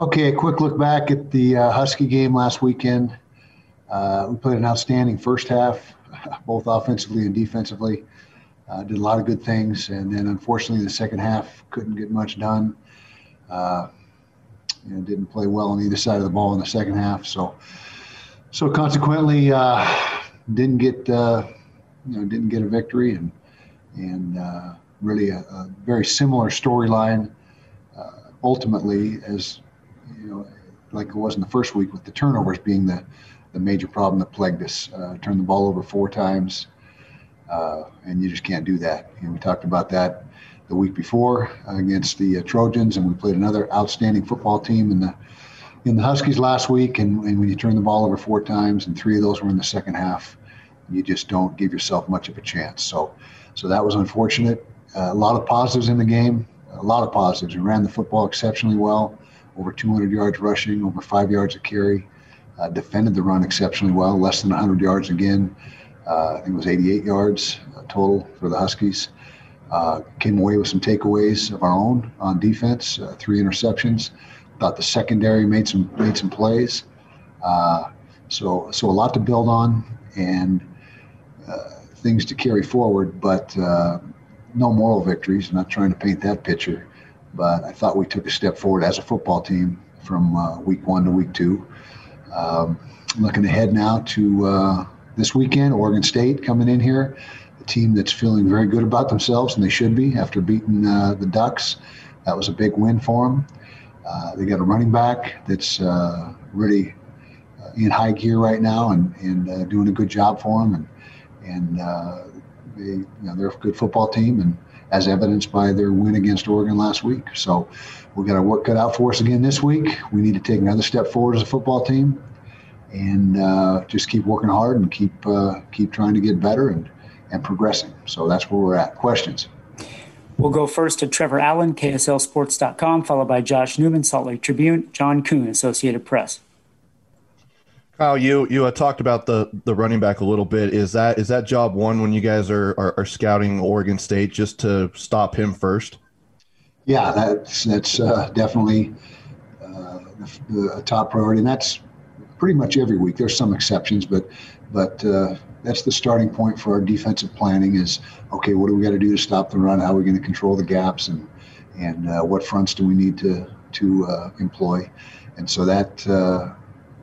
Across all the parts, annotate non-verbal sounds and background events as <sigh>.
Okay, a quick look back at the uh, Husky game last weekend. Uh, we played an outstanding first half, <laughs> both offensively and defensively. Uh, did a lot of good things, and then unfortunately, the second half couldn't get much done. Uh, you know, didn't play well on either side of the ball in the second half, so so consequently, uh, didn't get uh, you know didn't get a victory, and and uh, really a, a, very similar storyline ultimately as know like it was in the first week with the turnovers being the the major problem that plagued us. Uh, turned the ball over four times, uh, and you just can't do that. And we talked about that the week before against the uh, Trojans, and we played another outstanding football team in the in the Huskies last week. And, and when you turn the ball over four times, and three of those were in the second half, you just don't give yourself much of a chance. So, so that was unfortunate. Uh, a lot of positives in the game. A lot of positives. We ran the football exceptionally well, over 200 yards rushing, over five yards of carry uh, defended the run exceptionally well, less than 100 yards again. Uh, I think it was 88 yards uh, total for the Huskies. Uh, came away with some takeaways of our own on defense, uh, three interceptions. Thought the secondary made some made some plays. Uh, so so a lot to build on and things to carry forward, but no moral victories. I'm not trying to paint that picture, but I thought we took a step forward as a football team from week one to week two. Um, looking ahead now to uh, this weekend, Oregon State coming in here, a team that's feeling very good about themselves, and they should be after beating uh, the Ducks. That was a big win for them. Uh, they got a running back that's uh, really uh, in high gear right now and, and uh, doing a good job for them. And, and they, you know, they're a good football team, and as evidenced by their win against Oregon last week. So we've got our work cut out for us again this week. We need to take another step forward as a football team, and uh, just keep working hard and keep uh, keep trying to get better and and progressing. So that's where we're at. Questions. We'll go first to Trevor Allen, KSLSports.com, followed by Josh Newman, Salt Lake Tribune, John Kuhn, Associated Press. Kyle, you you talked about the the running back a little bit. Is that is that job one when you guys are, are, are scouting Oregon State just to stop him first? Yeah, that's that's uh, definitely uh, a top priority, and that's pretty much every week. There's some exceptions, but but uh, that's the starting point for our defensive planning. Is okay, what do we got to do to stop the run? How are we going to control the gaps, and and uh, what fronts do we need to to uh, employ? And so that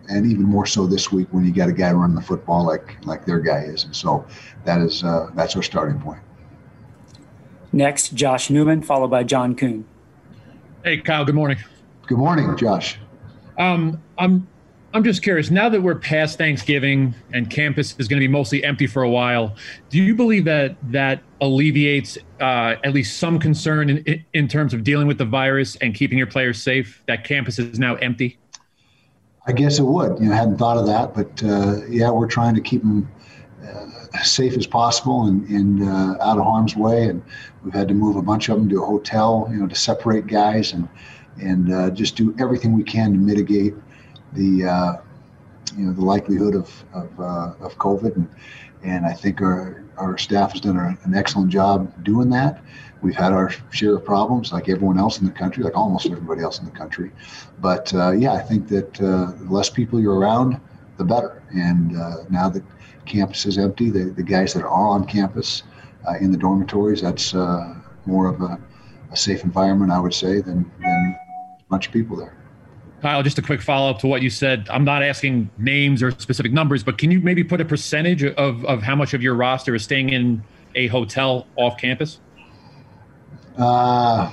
and even more so this week when you got a guy running the football like like their guy is. And so that is uh, that's our starting point. Next, Josh Newman, followed by John Kuhn. Hey, Kyle. Good morning. Good morning, Josh. Um, I'm I'm just curious. Now that we're past Thanksgiving and campus is going to be mostly empty for a while, do you believe that that alleviates uh, at least some concern in, in terms of dealing with the virus and keeping your players safe? That campus is now empty. I guess it would. You know, hadn't thought of that, but uh, yeah, we're trying to keep them uh, safe as possible and, and uh, out of harm's way. And we've had to move a bunch of them to a hotel, you know, to separate guys and and uh, just do everything we can to mitigate the uh, you know the likelihood of of, uh, of COVID. And, and I think our our staff has done an excellent job doing that. We've had our share of problems, like everyone else in the country, like almost everybody else in the country. But uh, yeah, I think that uh, the less people you're around, the better. And uh, now that campus is empty, the, the guys that are on campus uh, in the dormitories, that's uh, more of a, a, safe environment, I would say, than, than a bunch of people there. Kyle, just a quick follow up to what you said. I'm not asking names or specific numbers, but can you maybe put a percentage of, of how much of your roster is staying in a hotel off campus? Uh,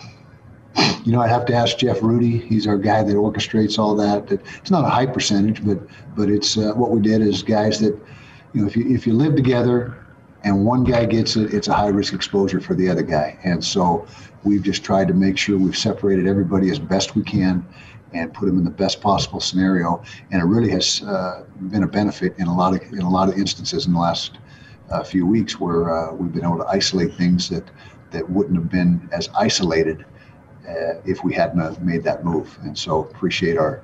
you know, I'd have to ask Jeff Rudy. He's our guy that orchestrates all that. It's not a high percentage, but but it's uh, what we did is guys that, you know, if you if you live together and one guy gets it, it's a high risk exposure for the other guy. And so we've just tried to make sure we've separated everybody as best we can and put them in the best possible scenario. And it really has uh, been a benefit in a lot of in a lot of instances in the last uh, few weeks where uh, we've been able to isolate things that that wouldn't have been as isolated uh, if we hadn't made that move. And so appreciate our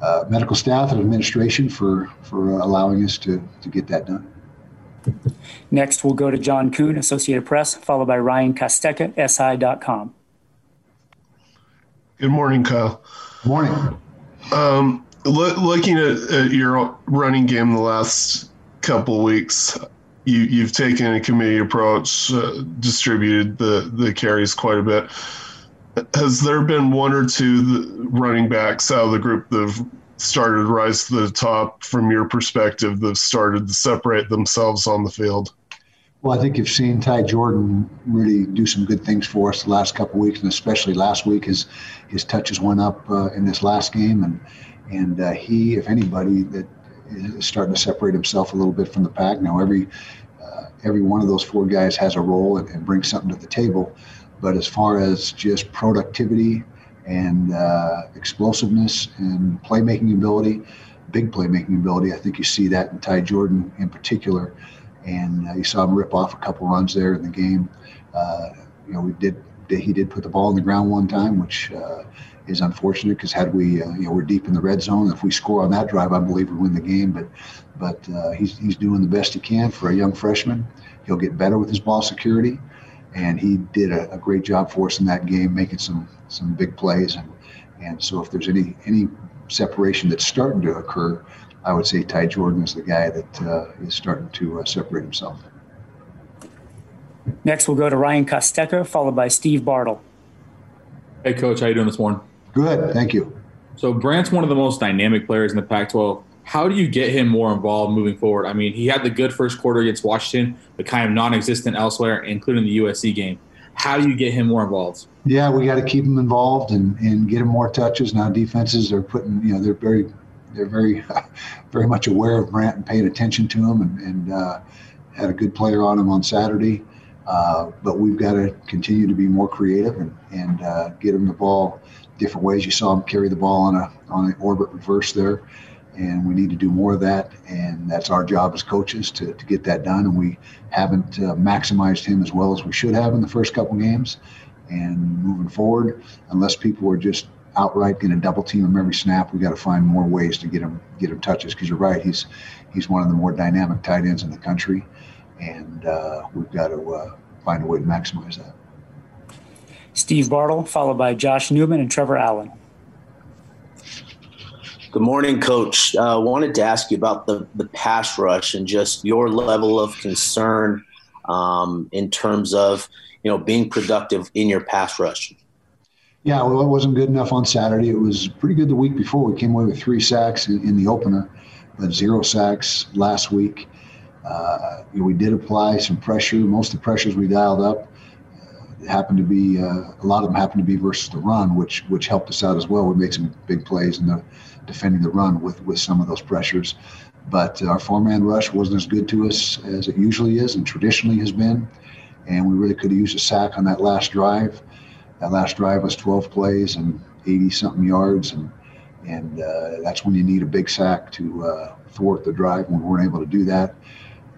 uh, medical staff and administration for for allowing us to to get that done. Next, we'll go to John Kuhn, Associated Press, followed by Ryan Kostecka, SI.com. Good morning, Kyle. Morning. Um, lo- looking at, at, your running game the last couple weeks, you, you've taken a committee approach, uh, distributed the, the carries quite a bit. Has there been one or two running backs out of the group that have started to rise to the top from your perspective that have started to separate themselves on the field? Well, I think you've seen Ty Jordan really do some good things for us the last couple weeks, and especially last week, his his touches went up uh, in this last game, and and uh, he, if anybody, that is starting to separate himself a little bit from the pack. Now, every uh, every one of those four guys has a role and, and, brings something to the table, but as far as just productivity and uh, explosiveness and playmaking ability, big playmaking ability, I think you see that in Ty Jordan in particular and uh, you saw him rip off a couple runs there in the game. Uh, you know, we did he did put the ball on the ground one time, which uh, is unfortunate because had we, uh, you know, we're deep in the red zone. If we score on that drive, I believe we win the game. But but uh, he's he's doing the best he can for a young freshman. He'll get better with his ball security, and he did a, a great job for us in that game, making some some big plays. And and so if there's any any separation that's starting to occur, I would say Ty Jordan is the guy that uh, is starting to uh, separate himself. Next, we'll go to Ryan Kostecka, followed by Steve Bartle. Hey, Coach, how you doing this morning? Good, thank you. So Brant's one of the most dynamic players in the Pac-12. How do you get him more involved moving forward? I mean, he had the good first quarter against Washington, but kind of non-existent elsewhere, including the USC game. How do you get him more involved? Yeah, we got to keep him involved and, and get him more touches. Now defenses are putting, you know, they're very they're very, <laughs> very much aware of Brant and paying attention to him, and, and uh, had a good player on him on Saturday. Uh, but we've got to continue to be more creative and, and uh, get him the ball different ways. You saw him carry the ball on a on an orbit reverse there, and we need to do more of that. And that's our job as coaches to, to get that done. And we haven't uh, maximized him as well as we should have in the first couple games. And moving forward, unless people are just outright going to double team him every snap. We got to find more ways to get him get him touches because you're right. He's he's one of the more dynamic tight ends in the country, and uh, we've got to uh, find a way to maximize that. Steve Bartle, followed by Josh Newman and Trevor Allen. Good morning, Coach. Uh, wanted to ask you about the the pass rush and just your level of concern um, in terms of you know being productive in your pass rush. Yeah, well, it wasn't good enough on Saturday. It was pretty good the week before. We came away with three sacks in, in the opener, but zero sacks last week. Uh, we did apply some pressure. Most of the pressures we dialed up uh, happened to be uh, a lot of them happened to be versus the run, which which helped us out as well. We made some big plays in the defending the run with with some of those pressures. But our four-man rush wasn't as good to us as it usually is and traditionally has been, and we really could have used a sack on that last drive. That last drive was 12 plays and 80 something yards, and and uh, that's when you need a big sack to uh, thwart the drive. When we weren't able to do that,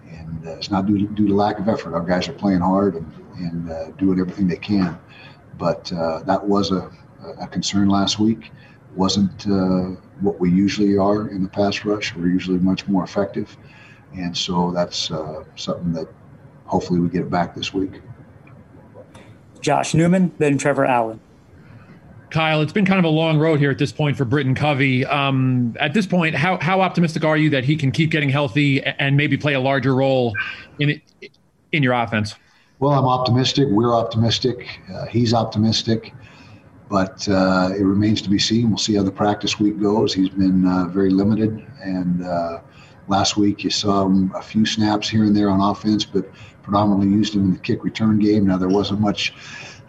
and uh, it's not due to, due to lack of effort. Our guys are playing hard and and uh, doing everything they can, but uh, that was a, a concern last week. wasn't uh, what we usually are in the pass rush. We're usually much more effective, and so that's something that hopefully we get back this week. Josh Newman, then Trevor Allen. Kyle, it's been kind of a long road here at this point for Britton Covey. Um, at this point, how how optimistic are you that he can keep getting healthy and maybe play a larger role in in your offense? Well, I'm optimistic. We're optimistic. Uh, he's optimistic, but uh, it remains to be seen. We'll see how the practice week goes. He's been uh, very limited, and uh, last week you saw him a few snaps here and there on offense, but predominantly used him in the kick return game. Now there wasn't much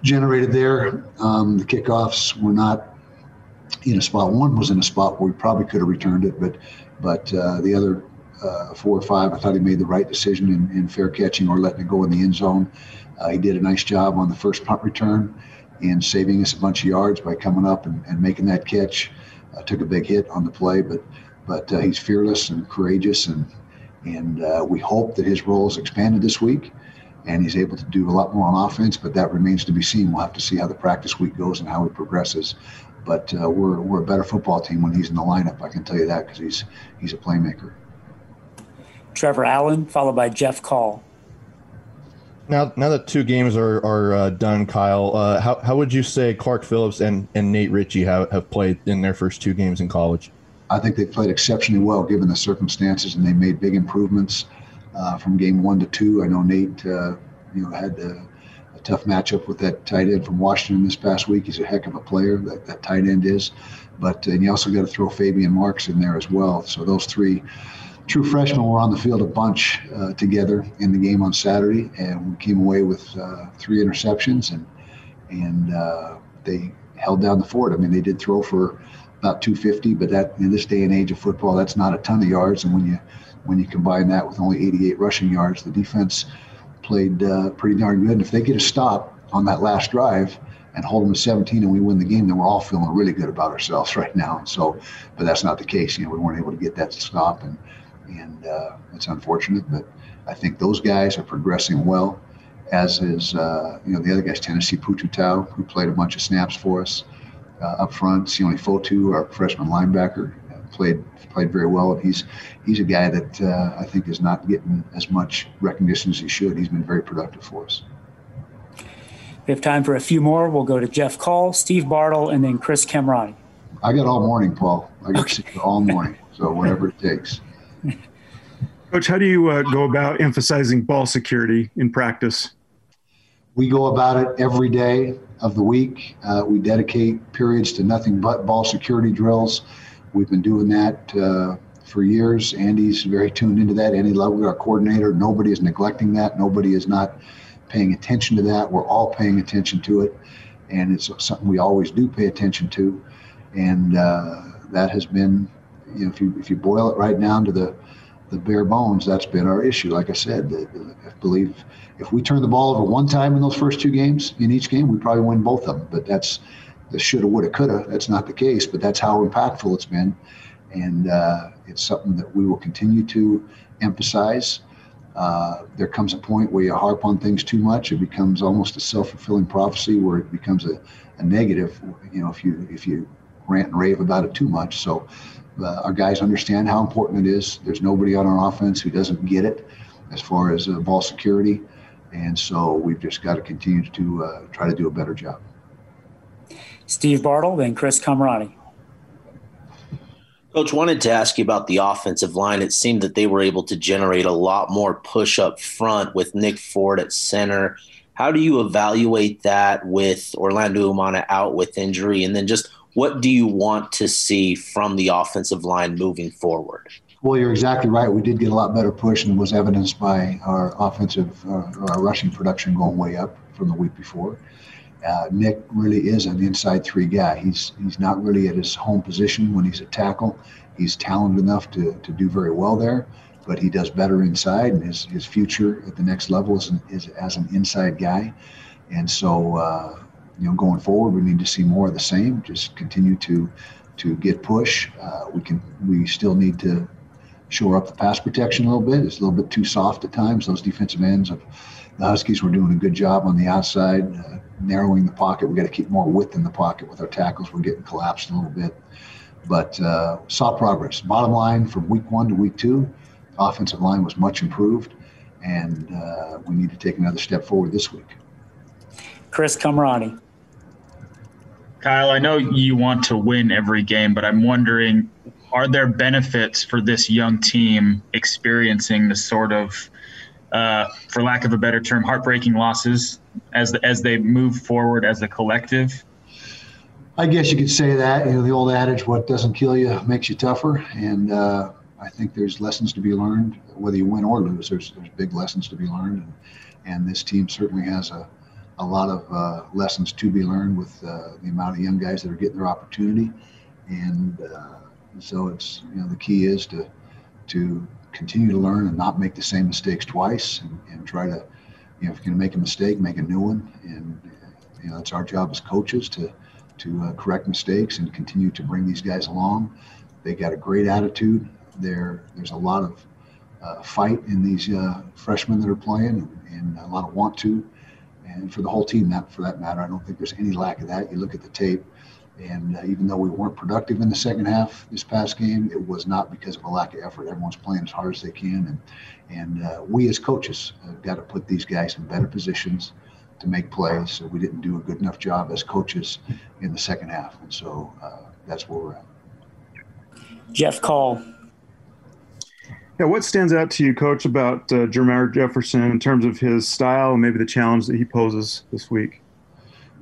generated there. Um, the kickoffs were not in a spot. One was in a spot where we probably could have returned it, but but uh, the other uh, four or five, I thought he made the right decision in, in fair catching or letting it go in the end zone. Uh, he did a nice job on the first punt return and saving us a bunch of yards by coming up and, and making that catch. Uh, took a big hit on the play, but but uh, he's fearless and courageous and and uh, we hope that his role is expanded this week and he's able to do a lot more on offense, but that remains to be seen. We'll have to see how the practice week goes and how he progresses. But uh, we're, we're a better football team when he's in the lineup. I can tell you that because he's, he's a playmaker. Trevor Allen, followed by Jeff Call. Now, now that two games are are uh, done, Kyle, uh, how how would you say Clark Phillips and, and Nate Ritchie have, have played in their first two games in college? I think they played exceptionally well given the circumstances, and they made big improvements uh, from game one to two. I know Nate, uh, you know, had a, a, tough matchup with that tight end from Washington this past week. He's a heck of a player. That, that tight end is, but and you also got to throw Faybian Marks in there as well. So those three true freshmen were on the field a bunch uh, together in the game on Saturday, and we came away with uh, three interceptions, and and uh, they held down the fort. I mean, they did throw for about 250, but that in this day and age of football, that's not a ton of yards. And when you when you combine that with only 88 rushing yards, the defense played uh, pretty darn good. And if they get a stop on that last drive and hold them to 17 and we win the game, then we're all feeling really good about ourselves <laughs> right now. And so, but that's not the case. You know, we weren't able to get that stop, and and uh, it's unfortunate. But I think those guys are progressing well, as is uh, you know the other guys, Tennessee Pututau, who played a bunch of snaps for us uh, up front. Sione Fotu, our freshman linebacker, played played very well, and he's he's a guy that uh, I think is not getting as much recognition as he should. He's been very productive for us. We have time for a few more. We'll go to Jeff Call, Steve Bartle, and then Chris Kamrani. I got all morning, Paul. I got okay. all morning, so whatever it takes. <laughs> Coach, how do you uh, go about emphasizing ball security in practice? We go about it every day of the week. Uh, we dedicate periods to nothing but ball security drills. We've been doing that uh, for years. Andy's very tuned into that. Andy Ludwig, our coordinator, nobody is neglecting that. Nobody is not paying attention to that. We're all paying attention to it. And it's something we always do pay attention to. And uh, that has been, you know, if you, if you boil it right down to the, the bare bones, that's been our issue. Like I said, I believe if we turn the ball over one time in those first two games, in each game, we probably win both of them. But that's the shoulda, woulda, coulda. That's not the case, but that's how impactful it's been. And uh, it's something that we will continue to emphasize. Uh, there comes a point where you harp on things too much, it becomes almost a self-fulfilling prophecy where it becomes a, a negative. You know, if you if you rant and rave about it too much. So uh, our guys understand how important it is. There's nobody on our offense who doesn't get it as far as uh, ball security, and so we've just got to continue to uh, try to do a better job. Steve Bartle, then Chris Kamrani. Coach, wanted to ask you about the offensive line. It seemed that they were able to generate a lot more push up front with Nick Ford at center. How do you evaluate that with Orlando Umana out with injury? And then just what do you want to see from the offensive line moving forward? Well, you're exactly right. We did get a lot better push, and was evidenced by our offensive, uh, our rushing production going way up from the week before. Uh, Nick really is an inside three guy. He's he's not really at his home position when he's a tackle. He's talented enough to, to do very well there, but he does better inside, and his, his future at the next level is, is as an inside guy. And so, uh, you know, going forward, we need to see more of the same. Just continue to to get push. Uh, we can we still need to shore up the pass protection a little bit. It's a little bit too soft at times. Those defensive ends of the Huskies were doing a good job on the outside, uh, narrowing the pocket. We got to keep more width in the pocket with our tackles. We're getting collapsed a little bit, but uh, saw progress. Bottom line, from week one to week two, offensive line was much improved, and uh, we need to take another step forward this week. Chris Kamrani. Kyle, I know you want to win every game, but I'm wondering are there benefits for this young team experiencing the sort of, uh, for lack of a better term, heartbreaking losses as the, as they move forward as a collective? I guess you could say that. You know, the old adage, "What doesn't kill you makes you tougher," and uh, I think there's lessons to be learned, whether you win or lose. There's there's big lessons to be learned, and, and this team certainly has a a lot of uh, lessons to be learned with uh, the amount of young guys that are getting their opportunity, and uh, so it's you know the key is to to continue to learn and not make the same mistakes twice, and, and try to you know if you're going to make a mistake, make a new one, and you know it's our job as coaches to to uh, correct mistakes and continue to bring these guys along. They got a great attitude. There there's a lot of uh, fight in these uh, freshmen that are playing, and, and a lot of want to and for the whole team, not for that matter. I don't think there's any lack of that. You look at the tape, And uh, even though we weren't productive in the second half this past game, it was not because of a lack of effort. Everyone's playing as hard as they can, and and uh, we as coaches have got to put these guys in better positions to make plays. So we didn't do a good enough job as coaches in the second half, and so uh, that's where we're at. Jeff Call. Yeah, what stands out to you, Coach, about uh, Jefferson in terms of his style and maybe the challenge that he poses this week?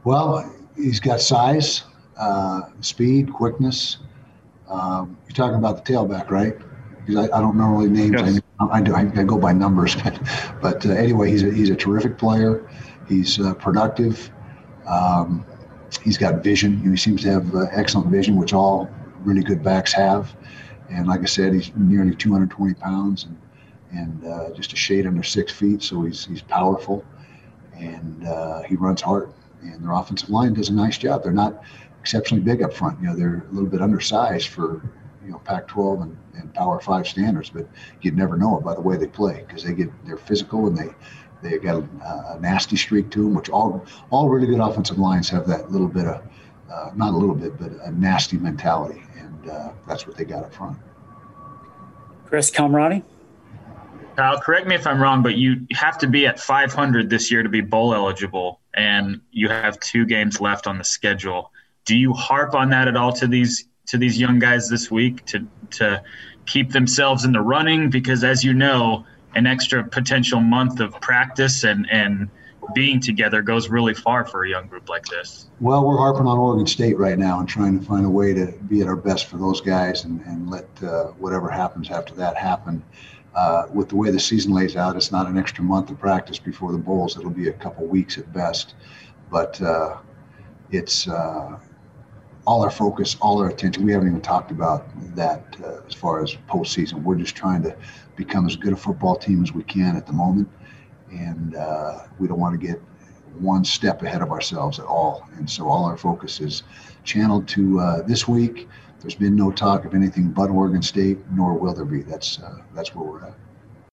Well, he's got size, uh, speed, quickness. Um, you're talking about the tailback, right? Because I, I, don't normally names. Yes. I, I, do. I, I, go by numbers, but, <laughs> but uh, anyway, he's a, he's a terrific player. He's uh, productive. Um, he's got vision. He seems to have uh, excellent vision, which all really good backs have. And like I said, he's nearly 220 pounds and and uh, just a shade under six feet. So he's he's powerful, and uh, he runs hard. And their offensive line does a nice job. They're not exceptionally big up front. You know, they're a little bit undersized for you know Pac-12 and, and Power Five standards, but you'd never know it by the way they play because they get they're physical and they they got a, a, nasty streak to them, which all all really good offensive lines have that little bit of uh, not a little bit, but a nasty mentality uh, that's what they got up front. Chris Kamrani. Kyle, correct me if I'm wrong, but you have to be at 500 this year to be bowl eligible, and you have two games left on the schedule. Do you harp on that at all to these to these young guys this week to to keep themselves in the running? Because as you know, an extra potential month of practice and and being together goes really far for a young group like this. Well, we're harping on Oregon State right now and trying to find a way to be at our best for those guys and, and let uh, whatever happens after that happen. Uh, with the way the season lays out, it's not an extra month of practice before the bowls. It'll be a couple weeks at best. But uh, it's uh, all our focus, all our attention. We haven't even talked about that uh, as far as postseason. We're just trying to become as good a football team as we can at the moment and uh, we don't want to get one step ahead of ourselves at all. And so all our focus is channeled to uh, this week. There's been no talk of anything but Oregon State, nor will there be. That's uh, that's where we're at.